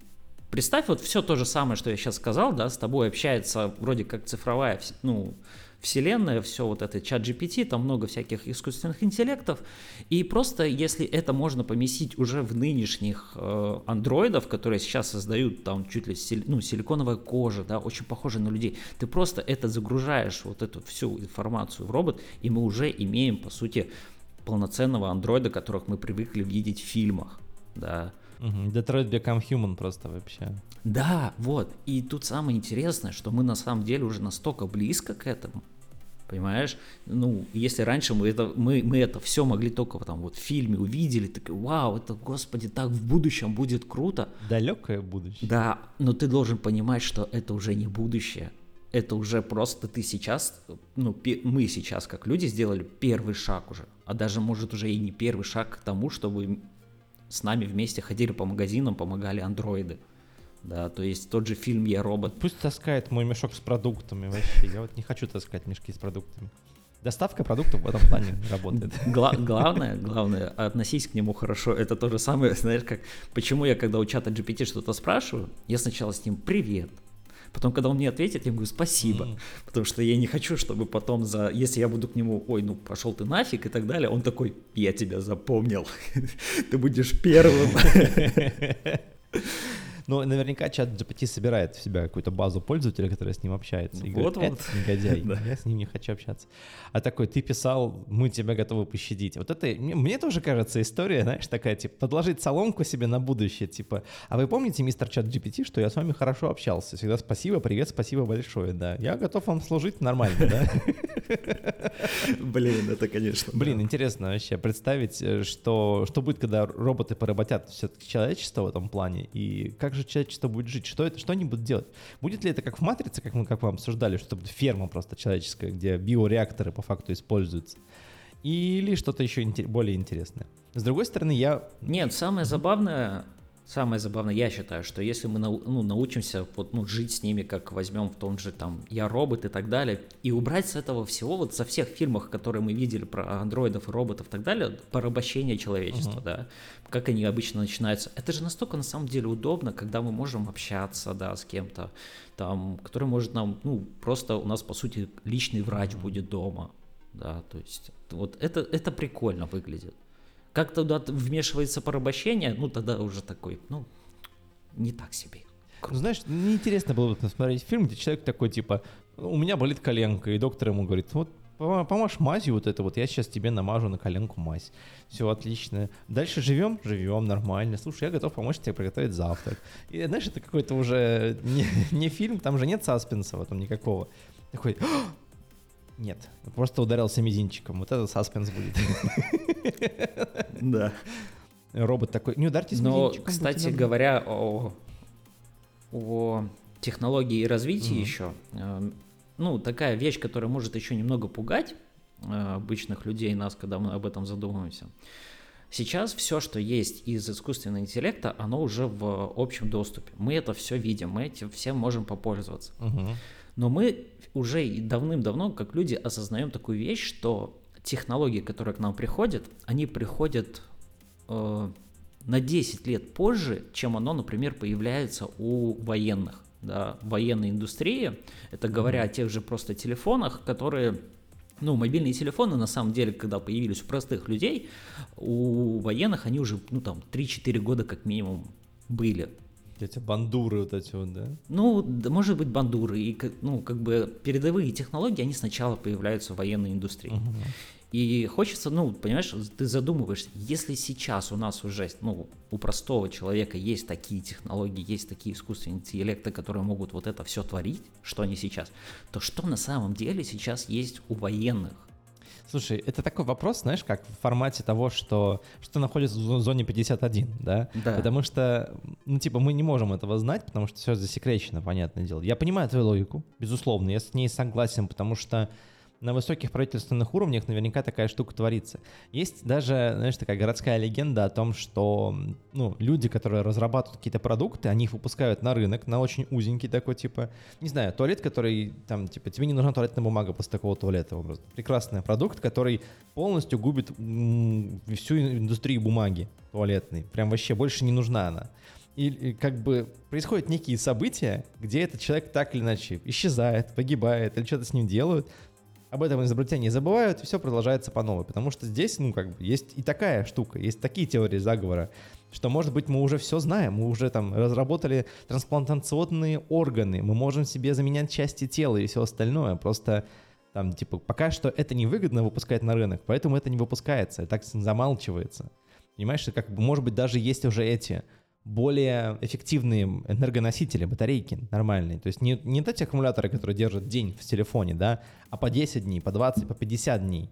S1: Представь вот все то же самое, что я сейчас сказал, да, с тобой общается вроде как цифровая, ну, вселенная, все вот это чат GPT, там много всяких искусственных интеллектов, и просто если это можно поместить уже в нынешних э, андроидов, которые сейчас создают там чуть ли сили, ну, силиконовая кожа, да, очень похожа на людей, ты просто это загружаешь, вот эту всю информацию в робот, и мы уже имеем, по сути, полноценного андроида, которых мы привыкли видеть в фильмах, да.
S2: Detroit Become Human просто вообще.
S1: Да, вот. И тут самое интересное, что мы на самом деле уже настолько близко к этому. Понимаешь? Ну, если раньше мы это, мы, мы это все могли только там вот в фильме увидели, так вау, это, господи, так в будущем будет круто.
S2: Далекое будущее.
S1: Да, но ты должен понимать, что это уже не будущее. Это уже просто ты сейчас, ну, мы сейчас как люди сделали первый шаг уже. А даже, может, уже и не первый шаг к тому, чтобы с нами вместе ходили по магазинам, помогали андроиды. Да, то есть тот же фильм «Я робот».
S2: Пусть таскает мой мешок с продуктами вообще. Я вот не хочу таскать мешки с продуктами. Доставка продуктов в этом плане работает.
S1: Гла- главное, главное, относись к нему хорошо. Это то же самое, знаешь, как почему я, когда у чата GPT что-то спрашиваю, я сначала с ним «Привет», Потом, когда он мне ответит, я говорю спасибо, mm. потому что я не хочу, чтобы потом за, если я буду к нему, ой, ну пошел ты нафиг и так далее, он такой, я тебя запомнил, ты будешь первым.
S2: Но наверняка чат GPT собирает в себя какую-то базу пользователя, который с ним общается. И вот, говорит, вот. негодяй, я с ним не хочу общаться. А такой, ты писал, мы тебя готовы пощадить. Вот это, мне тоже кажется история, знаешь, такая, типа, подложить соломку себе на будущее, типа, а вы помните, мистер чат GPT, что я с вами хорошо общался? Всегда спасибо, привет, спасибо большое, да. Я готов вам служить нормально, да?
S1: Блин, это, конечно.
S2: Блин, интересно вообще представить, э, что, что будет, когда роботы поработят все-таки человечество в этом плане, и как же человечество будет жить? Что это, что они будут делать? Будет ли это как в «Матрице», как мы, как мы обсуждали, что это будет ферма просто человеческая, где биореакторы по факту используются? Или что-то еще более интересное? С другой стороны, я...
S1: Нет, самое забавное, Самое забавное, я считаю, что если мы ну, научимся вот, ну, жить с ними, как возьмем в том же там «Я робот» и так далее, и убрать с этого всего, вот со всех фильмах, которые мы видели про андроидов и роботов и так далее, порабощение человечества, uh-huh. да, как они обычно начинаются. Это же настолько на самом деле удобно, когда мы можем общаться, да, с кем-то, там, который может нам, ну, просто у нас, по сути, личный врач uh-huh. будет дома, да, то есть вот это, это прикольно выглядит. Как туда вмешивается порабощение, ну тогда уже такой, ну, не так себе.
S2: Ну, знаешь, неинтересно было бы посмотреть фильм, где человек такой, типа, у меня болит коленка, и доктор ему говорит, вот помажь мазью вот это вот, я сейчас тебе намажу на коленку мазь. Все отлично. Дальше живем? Живем нормально. Слушай, я готов помочь тебе приготовить завтрак. И знаешь, это какой-то уже не, не фильм, там же нет саспенса в этом никакого. Такой, нет, просто ударился мизинчиком. Вот это саспенс будет.
S1: Да.
S2: Робот такой, не ударьтесь
S1: Но, кстати говоря, о, о технологии и развитии еще, э, ну, такая вещь, которая может еще немного пугать э, обычных людей, нас, когда мы об этом задумываемся. Сейчас все, что есть из искусственного интеллекта, оно уже в общем доступе. Мы это все видим, мы этим всем можем попользоваться. Угу. Но мы уже давным-давно, как люди, осознаем такую вещь, что технологии, которые к нам приходят, они приходят э, на 10 лет позже, чем оно, например, появляется у военных. Да, военной индустрии, это говоря о тех же просто телефонах, которые ну, мобильные телефоны, на самом деле, когда появились у простых людей, у военных они уже, ну, там, 3-4 года как минимум были.
S2: Эти бандуры вот эти вот, да?
S1: Ну, да, может быть, бандуры. И, ну, как бы передовые технологии, они сначала появляются в военной индустрии. Угу. И хочется, ну, понимаешь, ты задумываешься, если сейчас у нас уже, ну, у простого человека есть такие технологии, есть такие искусственные интеллекты, которые могут вот это все творить, что они сейчас, то что на самом деле сейчас есть у военных?
S2: Слушай, это такой вопрос, знаешь, как в формате того, что что находится в зоне 51, да?
S1: Да.
S2: Потому что, ну, типа, мы не можем этого знать, потому что все засекречено, понятное дело. Я понимаю твою логику, безусловно, я с ней согласен, потому что на высоких правительственных уровнях наверняка такая штука творится. Есть даже, знаешь, такая городская легенда о том, что ну, люди, которые разрабатывают какие-то продукты, они их выпускают на рынок, на очень узенький такой, типа, не знаю, туалет, который, там, типа, тебе не нужна туалетная бумага после такого туалета, образно. Прекрасный продукт, который полностью губит всю индустрию бумаги туалетной. Прям вообще больше не нужна она. И, и как бы происходят некие события, где этот человек так или иначе исчезает, погибает или что-то с ним делают, об этом изобретении забывают, и все продолжается по новой. Потому что здесь, ну, как бы, есть и такая штука, есть такие теории заговора, что, может быть, мы уже все знаем, мы уже там разработали трансплантационные органы, мы можем себе заменять части тела и все остальное, просто там, типа, пока что это невыгодно выпускать на рынок, поэтому это не выпускается, и так замалчивается. Понимаешь, как бы, может быть, даже есть уже эти более эффективные энергоносители, батарейки нормальные. То есть не, не эти аккумуляторы, которые держат день в телефоне, да, а по 10 дней, по 20, по 50 дней.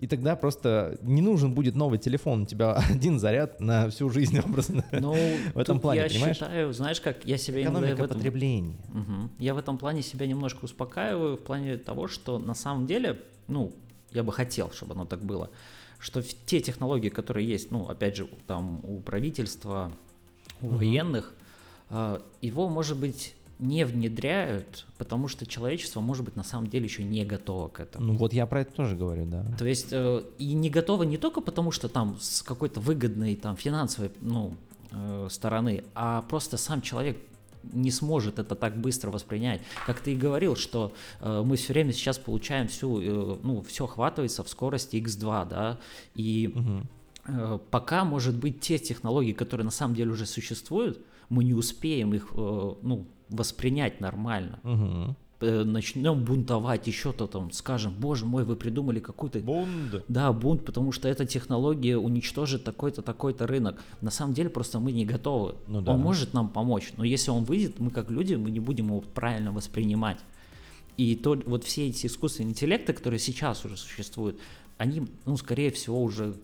S2: И тогда просто не нужен будет новый телефон, у тебя один заряд на всю жизнь образно.
S1: Ну, в этом плане, я понимаешь? считаю, знаешь, как я себя
S2: Экономика в этом... потребления.
S1: Угу. Я в этом плане себя немножко успокаиваю в плане того, что на самом деле, ну, я бы хотел, чтобы оно так было, что те технологии, которые есть, ну, опять же, там у правительства, у военных, а, его, может быть, не внедряют, потому что человечество, может быть, на самом деле еще не готово к этому.
S2: Ну вот я про это тоже говорю, да.
S1: То есть э, и не готово не только потому, что там с какой-то выгодной там финансовой ну, э, стороны, а просто сам человек не сможет это так быстро воспринять. Как ты и говорил, что э, мы все время сейчас получаем всю, э, ну, все охватывается в скорости x2, да, и угу пока, может быть, те технологии, которые на самом деле уже существуют, мы не успеем их э, ну, воспринять нормально.
S2: Угу.
S1: Начнем бунтовать, еще то там скажем, боже мой, вы придумали какой-то...
S2: Бунт.
S1: Да, бунт, потому что эта технология уничтожит такой-то, такой-то рынок. На самом деле просто мы не готовы. Ну, да. Он может нам помочь, но если он выйдет, мы как люди, мы не будем его правильно воспринимать. И то, вот все эти искусственные интеллекты, которые сейчас уже существуют, они, ну, скорее всего, уже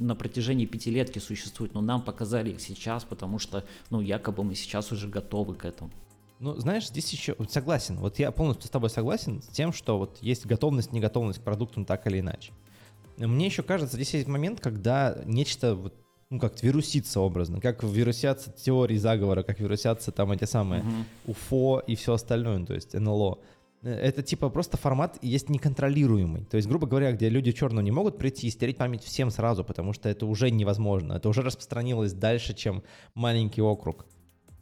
S1: на протяжении пятилетки существуют, но нам показали их сейчас, потому что, ну, якобы мы сейчас уже готовы к этому.
S2: Ну, знаешь, здесь еще согласен. Вот я полностью с тобой согласен с тем, что вот есть готовность, неготовность к продуктам так или иначе. Мне еще кажется, здесь есть момент, когда нечто вот ну, как вирусится образно, как вирусятся теории заговора, как вирусятся там эти самые uh-huh. УФО и все остальное, то есть НЛО. Э, это типа просто формат есть неконтролируемый. То есть, грубо говоря, где люди черного не могут прийти и стереть память всем сразу, потому что это уже невозможно. Это уже распространилось дальше, чем маленький округ.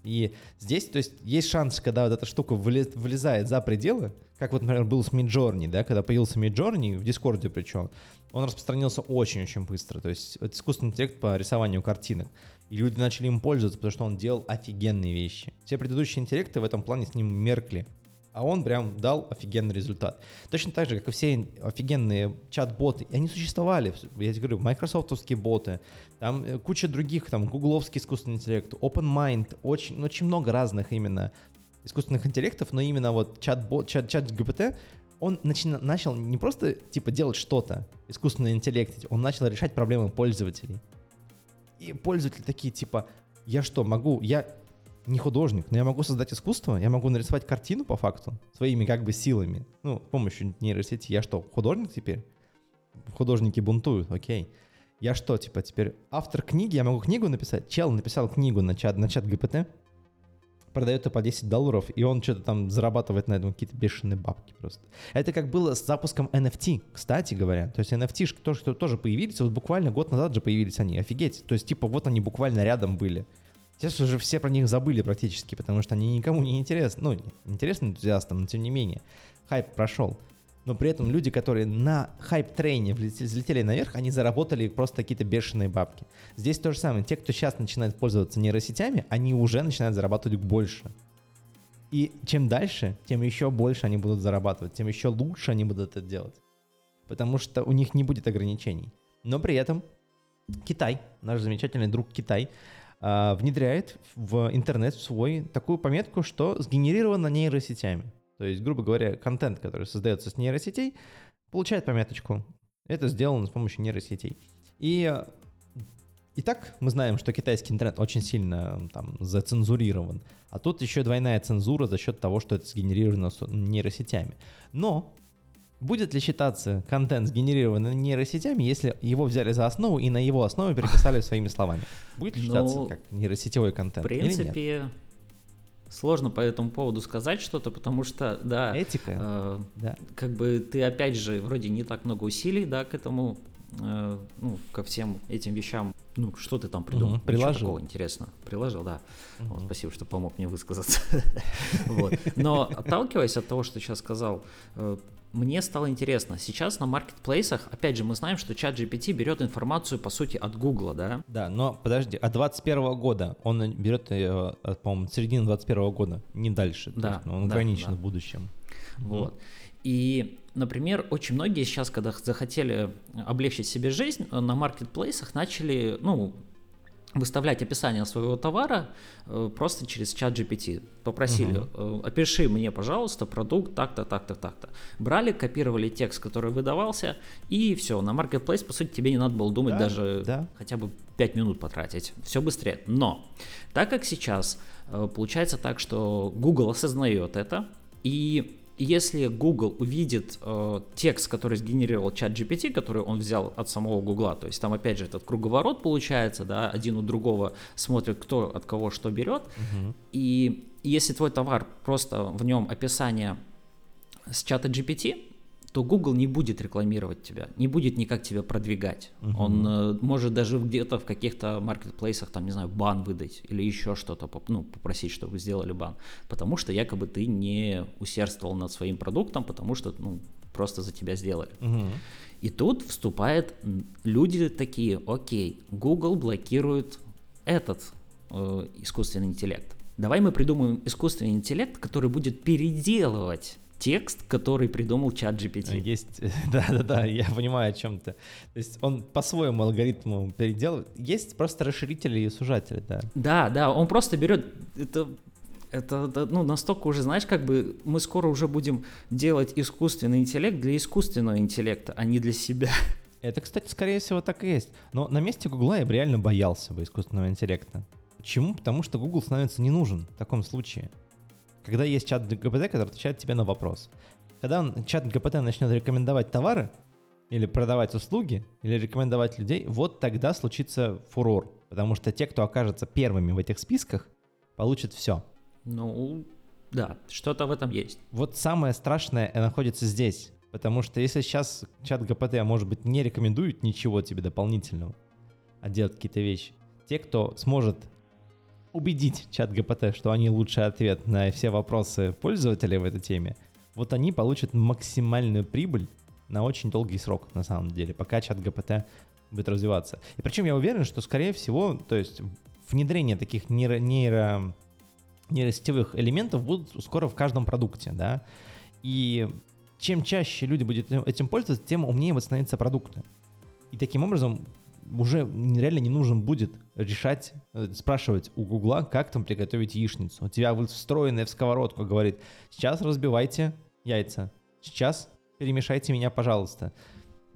S2: И здесь, то есть, есть шанс, когда вот эта штука вылезает за пределы, как вот, например, был с Midjourney, да, когда появился Midjourney, в Дискорде причем, он распространился очень-очень быстро. То есть, это искусственный интеллект по рисованию картинок. И люди начали им пользоваться, потому что он делал офигенные вещи. Все предыдущие интеллекты в этом плане с ним меркли а он прям дал офигенный результат. Точно так же, как и все офигенные чат-боты, они существовали, я тебе говорю, майкрософтовские боты, там э, куча других, там, гугловский искусственный интеллект, OpenMind, очень, очень много разных именно искусственных интеллектов, но именно вот чат-бот, чат, чат GPT, он начи, начал не просто, типа, делать что-то, искусственный интеллект, он начал решать проблемы пользователей. И пользователи такие, типа, я что, могу, я не художник, но я могу создать искусство, я могу нарисовать картину по факту своими как бы силами, ну, с помощью нейросети. Я что, художник теперь? Художники бунтуют, окей. Я что, типа, теперь автор книги, я могу книгу написать? Чел написал книгу на чат, на чат ГПТ, продает ее по 10 долларов, и он что-то там зарабатывает на этом какие-то бешеные бабки просто. Это как было с запуском NFT, кстати говоря. То есть NFT тоже, тоже появились, вот буквально год назад же появились они, офигеть. То есть типа вот они буквально рядом были. Сейчас уже все про них забыли практически, потому что они никому не интересны. Ну, интересны энтузиастам, но тем не менее. Хайп прошел. Но при этом люди, которые на хайп-трейне взлетели наверх, они заработали просто какие-то бешеные бабки. Здесь то же самое. Те, кто сейчас начинает пользоваться нейросетями, они уже начинают зарабатывать больше. И чем дальше, тем еще больше они будут зарабатывать, тем еще лучше они будут это делать. потому что у них не будет ограничений. Но при этом Китай, наш замечательный друг Китай, а, внедряет в интернет свой такую пометку, что сгенерировано нейросетями. То есть, грубо говоря, контент, который создается с нейросетей, получает пометочку. Это сделано с помощью нейросетей. И и так мы знаем, что китайский интернет очень сильно там зацензурирован. А тут еще двойная цензура за счет того, что это сгенерировано нейросетями. Но будет ли считаться контент, сгенерированный нейросетями, если его взяли за основу и на его основе переписали своими словами? Будет ли считаться ну, как нейросетевой контент?
S1: В принципе, Сложно по этому поводу сказать что-то, потому что, да,
S2: этика, э, да.
S1: как бы ты опять же вроде не так много усилий, да, к этому, э, ну, ко всем этим вещам ну, что ты там придумал? Угу,
S2: приложил.
S1: Такого интересно. Приложил, да. Угу. Вот, спасибо, что помог мне высказаться. вот. Но отталкиваясь от того, что сейчас сказал, э, мне стало интересно. Сейчас на маркетплейсах, опять же, мы знаем, что чат GPT берет информацию, по сути, от Гугла, да?
S2: Да, но подожди, от 21 года он берет, э, по-моему, середины 21 года, не дальше. Да. Есть, ну, он да, ограничен да. в будущем.
S1: Вот. И Например, очень многие сейчас, когда захотели облегчить себе жизнь, на маркетплейсах начали, ну, выставлять описание своего товара э, просто через чат GPT. Попросили, uh-huh. опиши мне, пожалуйста, продукт так-то, так-то, так-то. Брали, копировали текст, который выдавался, и все, на Marketplace, по сути, тебе не надо было думать да, даже да. хотя бы 5 минут потратить. Все быстрее. Но, так как сейчас э, получается так, что Google осознает это, и если Google увидит э, текст, который сгенерировал чат GPT, который он взял от самого Google, то есть там опять же этот круговорот получается, да, один у другого смотрит, кто от кого что берет, угу. и если твой товар просто в нем описание с чата GPT, то Google не будет рекламировать тебя, не будет никак тебя продвигать. Угу. Он э, может даже где-то в каких-то маркетплейсах, там, не знаю, бан выдать или еще что-то, ну, попросить, чтобы сделали бан, потому что якобы ты не усердствовал над своим продуктом, потому что, ну, просто за тебя сделали. Угу. И тут вступают люди такие, окей, Google блокирует этот э, искусственный интеллект. Давай мы придумаем искусственный интеллект, который будет переделывать текст, который придумал чат GPT.
S2: Есть, да-да-да, я понимаю о чем то То есть он по-своему алгоритму переделывает. Есть просто расширители и сужатели, да.
S1: Да, да, он просто берет, это это, это ну, настолько уже, знаешь, как бы мы скоро уже будем делать искусственный интеллект для искусственного интеллекта, а не для себя.
S2: Это, кстати, скорее всего так и есть. Но на месте Гугла я бы реально боялся бы искусственного интеллекта. Почему? Потому что Google становится не нужен в таком случае когда есть чат ГПТ, который отвечает тебе на вопрос. Когда он, чат ГПТ начнет рекомендовать товары, или продавать услуги, или рекомендовать людей, вот тогда случится фурор. Потому что те, кто окажется первыми в этих списках, получат все.
S1: Ну, да, что-то в этом есть.
S2: Вот самое страшное находится здесь. Потому что если сейчас чат ГПТ, может быть, не рекомендует ничего тебе дополнительного, а делать какие-то вещи, те, кто сможет убедить чат ГПТ, что они лучший ответ на все вопросы пользователей в этой теме, вот они получат максимальную прибыль на очень долгий срок, на самом деле, пока чат ГПТ будет развиваться. И причем я уверен, что, скорее всего, то есть внедрение таких нейро, нейро, нейросетевых элементов будут скоро в каждом продукте, да, и чем чаще люди будут этим пользоваться, тем умнее вот становятся продукты. И таким образом уже реально не нужно будет решать, э, спрашивать у Гугла, как там приготовить яичницу. У тебя встроенная в сковородку говорит, сейчас разбивайте яйца, сейчас перемешайте меня, пожалуйста.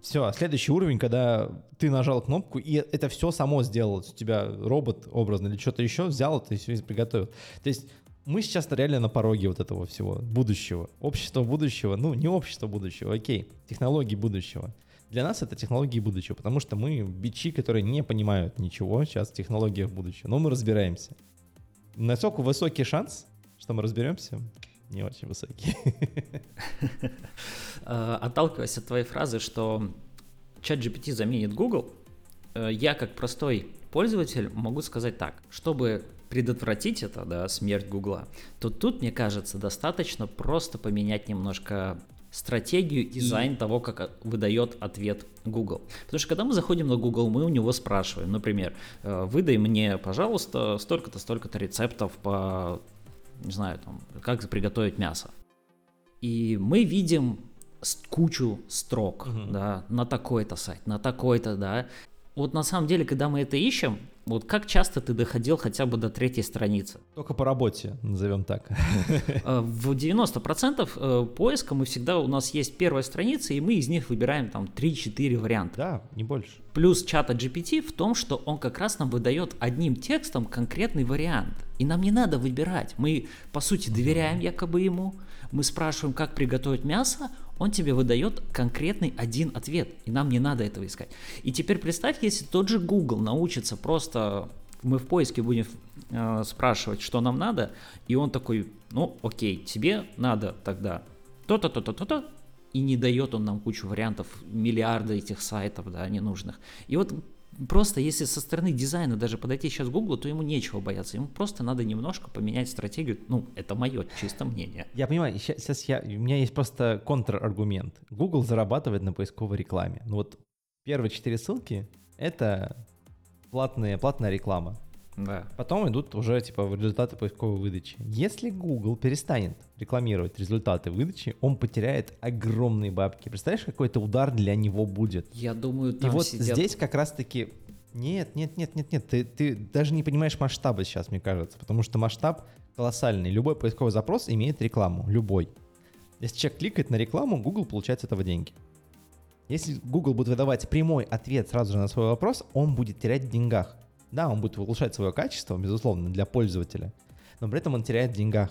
S2: Все, следующий уровень, когда ты нажал кнопку, и это все само сделало. У тебя робот образно или что-то еще взял это и все приготовил. То есть мы сейчас реально на пороге вот этого всего будущего. Общество будущего, ну не общество будущего, окей, технологии будущего. Для нас это технологии будущего, потому что мы бичи, которые не понимают ничего сейчас в технологиях будущего, но мы разбираемся. Насколько высокий шанс, что мы разберемся? Не очень высокий.
S1: Э, отталкиваясь от твоей фразы, что чат GPT заменит Google, э, я как простой пользователь могу сказать так, чтобы предотвратить это, да, смерть Гугла, то тут, мне кажется, достаточно просто поменять немножко стратегию, дизайн и... того, как выдает ответ Google. Потому что когда мы заходим на Google, мы у него спрашиваем, например, «Э, выдай мне, пожалуйста, столько-то, столько-то рецептов по, не знаю, там, как приготовить мясо. И мы видим кучу строк, угу. да, на такой-то сайт, на такой-то, да. Вот на самом деле, когда мы это ищем, вот как часто ты доходил хотя бы до третьей страницы?
S2: Только по работе, назовем так.
S1: Э, в 90% э, поиска мы всегда, у нас есть первая страница, и мы из них выбираем там 3-4 варианта.
S2: Да, не больше.
S1: Плюс чата GPT в том, что он как раз нам выдает одним текстом конкретный вариант. И нам не надо выбирать. Мы, по сути, доверяем якобы ему. Мы спрашиваем, как приготовить мясо, он тебе выдает конкретный один ответ, и нам не надо этого искать. И теперь представь, если тот же Google научится просто, мы в поиске будем э, спрашивать, что нам надо, и он такой, ну окей, тебе надо тогда то-то, то-то, то-то, и не дает он нам кучу вариантов, миллиарды этих сайтов, да, ненужных. И вот Просто если со стороны дизайна даже подойти сейчас к Google, то ему нечего бояться. Ему просто надо немножко поменять стратегию. Ну, это мое чисто мнение.
S2: Я понимаю, сейчас я, у меня есть просто контраргумент. Google зарабатывает на поисковой рекламе. Ну вот первые четыре ссылки — это платные, платная реклама.
S1: Да.
S2: Потом идут уже типа результаты поисковой выдачи. Если Google перестанет рекламировать результаты выдачи, он потеряет огромные бабки. Представляешь, какой это удар для него будет?
S1: Я думаю, там
S2: И вот
S1: сидят...
S2: здесь как раз-таки нет, нет, нет, нет, нет. Ты, ты даже не понимаешь масштаба сейчас, мне кажется, потому что масштаб колоссальный. Любой поисковый запрос имеет рекламу, любой. Если человек кликает на рекламу, Google получает с этого деньги. Если Google будет выдавать прямой ответ сразу же на свой вопрос, он будет терять в деньгах. Да, он будет улучшать свое качество, безусловно, для пользователя, но при этом он теряет в деньгах.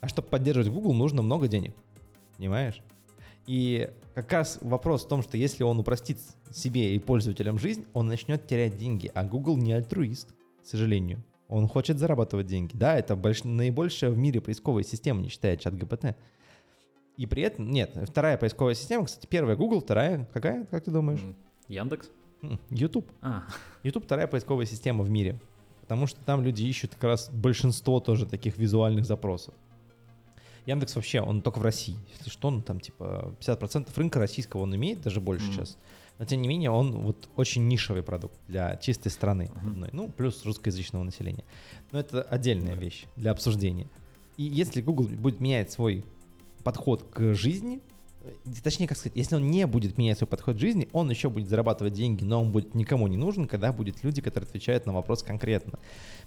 S2: А чтобы поддерживать Google, нужно много денег. Понимаешь? И как раз вопрос в том, что если он упростит себе и пользователям жизнь, он начнет терять деньги. А Google не альтруист, к сожалению. Он хочет зарабатывать деньги. Да, это больш... наибольшая в мире поисковая система, не считая чат ГПТ. И при этом, нет, вторая поисковая система, кстати, первая Google, вторая какая, как ты думаешь?
S1: Яндекс.
S2: YouTube.
S1: А.
S2: YouTube вторая поисковая система в мире. Потому что там люди ищут как раз большинство тоже таких визуальных запросов. Яндекс вообще, он только в России. Если что, он там типа 50% рынка российского он имеет, даже больше mm. сейчас. Но тем не менее, он вот очень нишевый продукт для чистой страны. Uh-huh. Ну, плюс русскоязычного населения. Но это отдельная вещь для обсуждения. И если Google будет менять свой подход к жизни, точнее, как сказать, если он не будет менять свой подход к жизни, он еще будет зарабатывать деньги, но он будет никому не нужен, когда будут люди, которые отвечают на вопрос конкретно.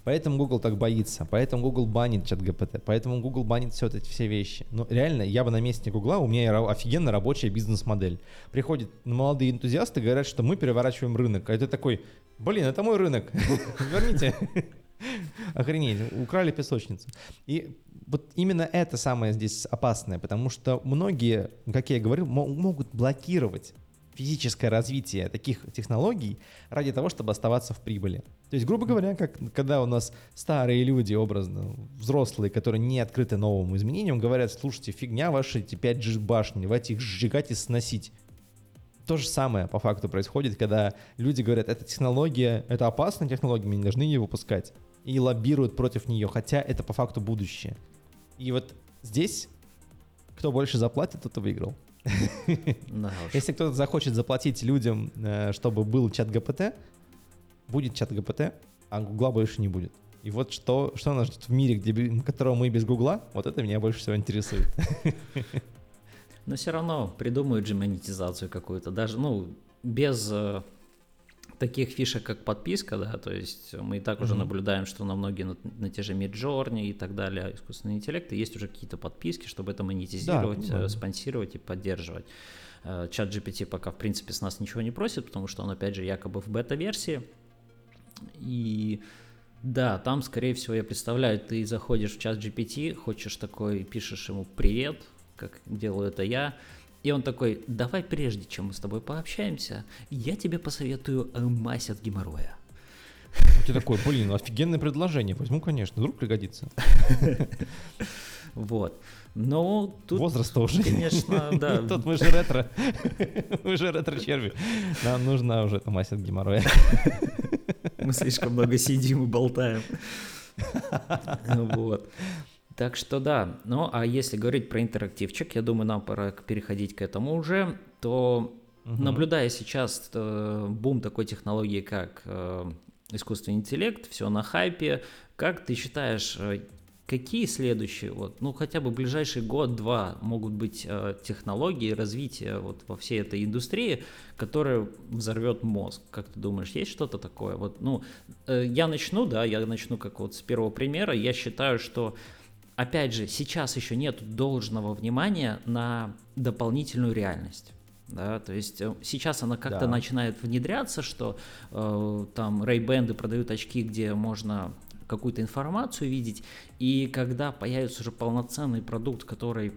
S2: Поэтому Google так боится, поэтому Google банит чат ГПТ, поэтому Google банит все эти все вещи. Но реально, я бы на месте Гугла, у меня офигенно рабочая бизнес-модель. Приходят молодые энтузиасты, говорят, что мы переворачиваем рынок, а это такой, блин, это мой рынок, верните. Охренеть, украли песочницу. И вот именно это самое здесь опасное, потому что многие, как я и говорил, могут блокировать физическое развитие таких технологий ради того, чтобы оставаться в прибыли. То есть, грубо говоря, как когда у нас старые люди, образно, взрослые, которые не открыты новым изменениям, говорят, слушайте, фигня ваши эти 5G башни, давайте их сжигать и сносить. То же самое по факту происходит, когда люди говорят, эта технология, это опасная технология, мы не должны ее выпускать. И лоббируют против нее, хотя это по факту будущее. И вот здесь кто больше заплатит, тот и выиграл. Если кто-то захочет заплатить людям, э, чтобы был чат ГПТ, будет чат ГПТ, а Гугла больше не будет. И вот что, что нас ждет в мире, где, которого мы без Гугла, вот это меня больше всего интересует.
S1: Но все равно придумают же монетизацию какую-то, даже, ну, без э, таких фишек, как подписка, да, то есть мы и так mm-hmm. уже наблюдаем, что на многие, на, на те же Midjourney и так далее, искусственные интеллекты, есть уже какие-то подписки, чтобы это монетизировать, да, э, спонсировать и поддерживать. Э, чат GPT пока, в принципе, с нас ничего не просит, потому что он, опять же, якобы в бета-версии, и да, там, скорее всего, я представляю, ты заходишь в чат GPT, хочешь такой, пишешь ему «Привет», как делаю это я, и он такой, давай прежде, чем мы с тобой пообщаемся, я тебе посоветую э, мазь от геморроя.
S2: Ты такой, блин, офигенное предложение, возьму, конечно, вдруг пригодится.
S1: Вот. Но тут...
S2: Возраст уже.
S1: Конечно, да.
S2: Тут мы же ретро. Мы же ретро-черви. Нам нужна уже эта мазь от геморроя.
S1: Мы слишком много сидим и болтаем. Вот. Так что да, ну а если говорить про интерактивчик, я думаю, нам пора переходить к этому уже, то угу. наблюдая сейчас э, бум такой технологии, как э, искусственный интеллект, все на хайпе, как ты считаешь, э, какие следующие, вот, ну хотя бы ближайший год-два могут быть э, технологии развития вот во всей этой индустрии, которая взорвет мозг. Как ты думаешь, есть что-то такое? Вот, ну, э, я начну, да, я начну как вот с первого примера. Я считаю, что опять же, сейчас еще нет должного внимания на дополнительную реальность. Да, то есть э, сейчас она как-то
S2: Да.
S1: начинает внедряться, что э, там Ray-Band продают очки, где можно какую-то информацию видеть, и когда появится уже полноценный продукт, который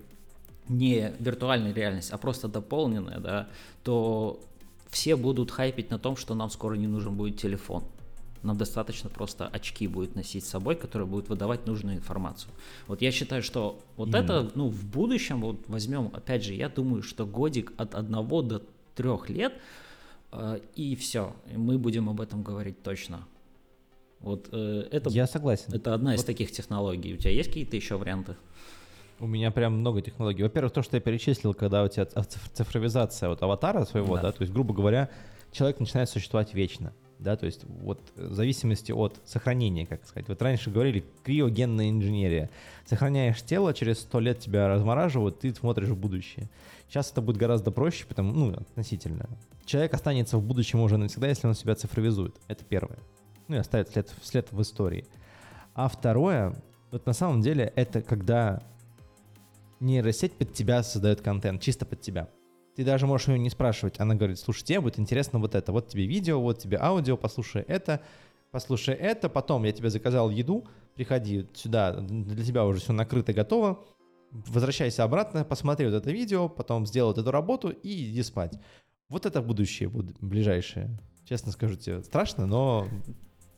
S1: не виртуальная реальность, а просто дополненная, да, то все будут хайпить на том, что нам скоро не нужен будет телефон. Нам достаточно просто очки будет носить с собой, которые будут выдавать нужную информацию. Вот я считаю, что вот
S2: Именно.
S1: это, ну, в будущем, вот возьмем, опять же, я думаю, что годик от одного до трех лет, э, и все, мы будем об этом говорить точно. Вот э, это,
S2: Я согласен.
S1: это одна из
S2: Вот.
S1: таких технологий. У тебя есть какие-то еще варианты?
S2: У меня прям много технологий. Во-первых, то, что я перечислил, когда у тебя циф- цифровизация вот аватара своего,
S1: Да.
S2: да. то есть, грубо говоря, человек начинает существовать вечно, да, то есть вот в зависимости от сохранения, как сказать. Вот раньше говорили криогенная инженерия. Сохраняешь тело, через сто лет тебя размораживают, ты смотришь в будущее. Сейчас это будет гораздо проще, потому, ну, относительно. Человек останется в будущем уже навсегда, если он себя цифровизует. Это первое. Ну и оставит след, след в истории. А второе, вот на самом деле, это когда нейросеть под тебя создает контент, чисто под тебя. Ты даже можешь ее не спрашивать. Она говорит, слушай, тебе будет интересно вот это. Вот тебе видео, вот тебе аудио, послушай это, послушай это. Потом я тебе заказал еду, приходи сюда, для тебя уже все накрыто, готово. Возвращайся обратно, посмотри вот это видео, потом сделай вот эту работу и иди спать. Вот это будущее ближайшее. Честно скажу тебе, страшно, но,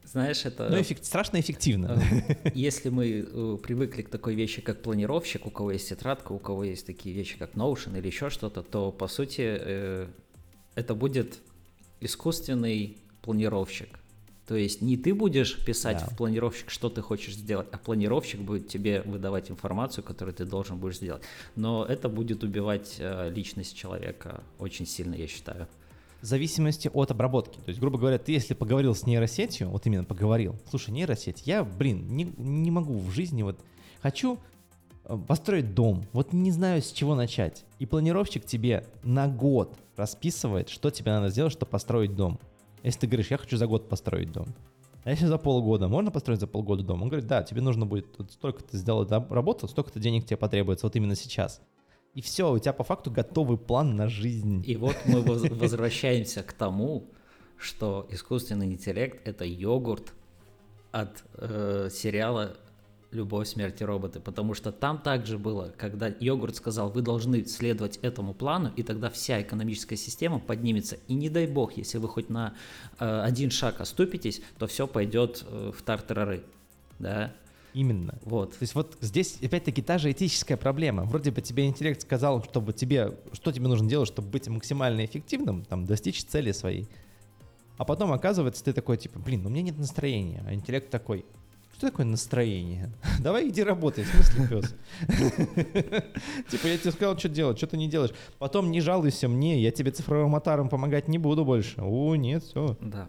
S1: Знаешь, это...
S2: но эффект- страшно эффективно.
S1: Э, Если мы э, привыкли к такой вещи, как планировщик, у кого есть тетрадка, у кого есть такие вещи, как Notion или еще что-то, то по сути э, это будет искусственный планировщик. То есть не ты будешь писать
S2: Да.
S1: в планировщик, что ты хочешь сделать, а планировщик будет тебе выдавать информацию, которую ты должен будешь сделать. Но это будет убивать личность человека очень сильно, я считаю.
S2: Зависимости от обработки. То есть, грубо говоря, ты если поговорил с нейросетью, вот именно поговорил, слушай, нейросеть, я, блин, не, не могу в жизни вот, хочу э, построить дом, вот не знаю, с чего начать. И планировщик тебе на год расписывает, что тебе надо сделать, чтобы построить дом. Если ты говоришь, я хочу за год построить дом. А если за полгода, можно построить за полгода дом? Он говорит, да, тебе нужно будет вот столько-то сделать работу, столько-то денег тебе потребуется вот именно сейчас. И все, у тебя по факту готовый план на жизнь.
S1: И вот мы воз- возвращаемся к тому, что искусственный интеллект это йогурт от э, сериала Любовь, смерть и роботы. Потому что там также было, когда йогурт сказал, вы должны следовать этому плану, и тогда вся экономическая система поднимется. И не дай бог, если вы хоть на э, один шаг оступитесь, то все пойдет э, в тартарары. Да,
S2: Именно.
S1: вот.
S2: То есть вот здесь опять-таки та же этическая проблема. Вроде бы тебе интеллект сказал, чтобы тебе, что тебе нужно делать, чтобы быть максимально эффективным, там, достичь цели своей. А потом оказывается, ты такой, типа, блин, ну у меня нет настроения. А интеллект такой, что такое настроение? Давай иди работай, в смысле, пес? Типа, я тебе сказал, что делать, что ты не делаешь. Потом не жалуйся мне, я тебе цифровым аватаром помогать не буду больше. О, нет, все.
S1: Да.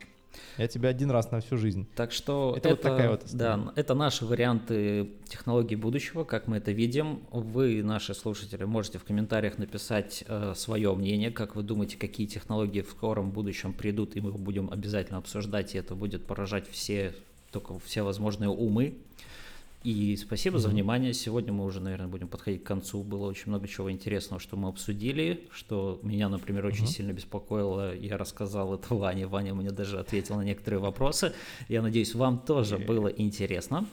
S2: Я тебя один раз на всю жизнь.
S1: Так что
S2: Это вот такая вот история.
S1: да, это наши варианты технологий будущего, как мы это видим. Вы, наши слушатели, можете в комментариях написать э, свое мнение, как вы думаете, какие технологии в скором будущем придут, и мы их будем обязательно обсуждать, и это будет поражать все, только все возможные умы. И спасибо за
S2: Мгм.
S1: внимание. Сегодня мы уже, наверное, будем подходить к концу. Было очень много чего интересного, что мы обсудили, что меня, например, очень
S2: Мгм.
S1: сильно беспокоило. Я рассказал это Ване. Ваня мне даже ответил на некоторые вопросы. Я надеюсь, вам тоже было интересно.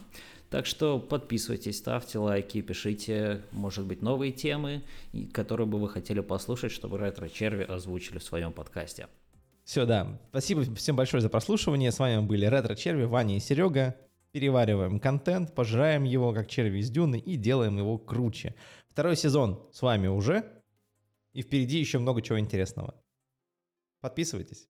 S1: Так что подписывайтесь, ставьте лайки, пишите, может быть, новые темы, которые бы вы хотели послушать, чтобы ретро-черви озвучили в своем подкасте.
S2: Все, да. Спасибо всем большое за прослушивание. С вами были Ретро Черви, Ваня и Серега. Перевариваем контент, пожираем его, как черви из дюны, и делаем его круче. Второй сезон с вами уже, и впереди еще много чего интересного. Подписывайтесь.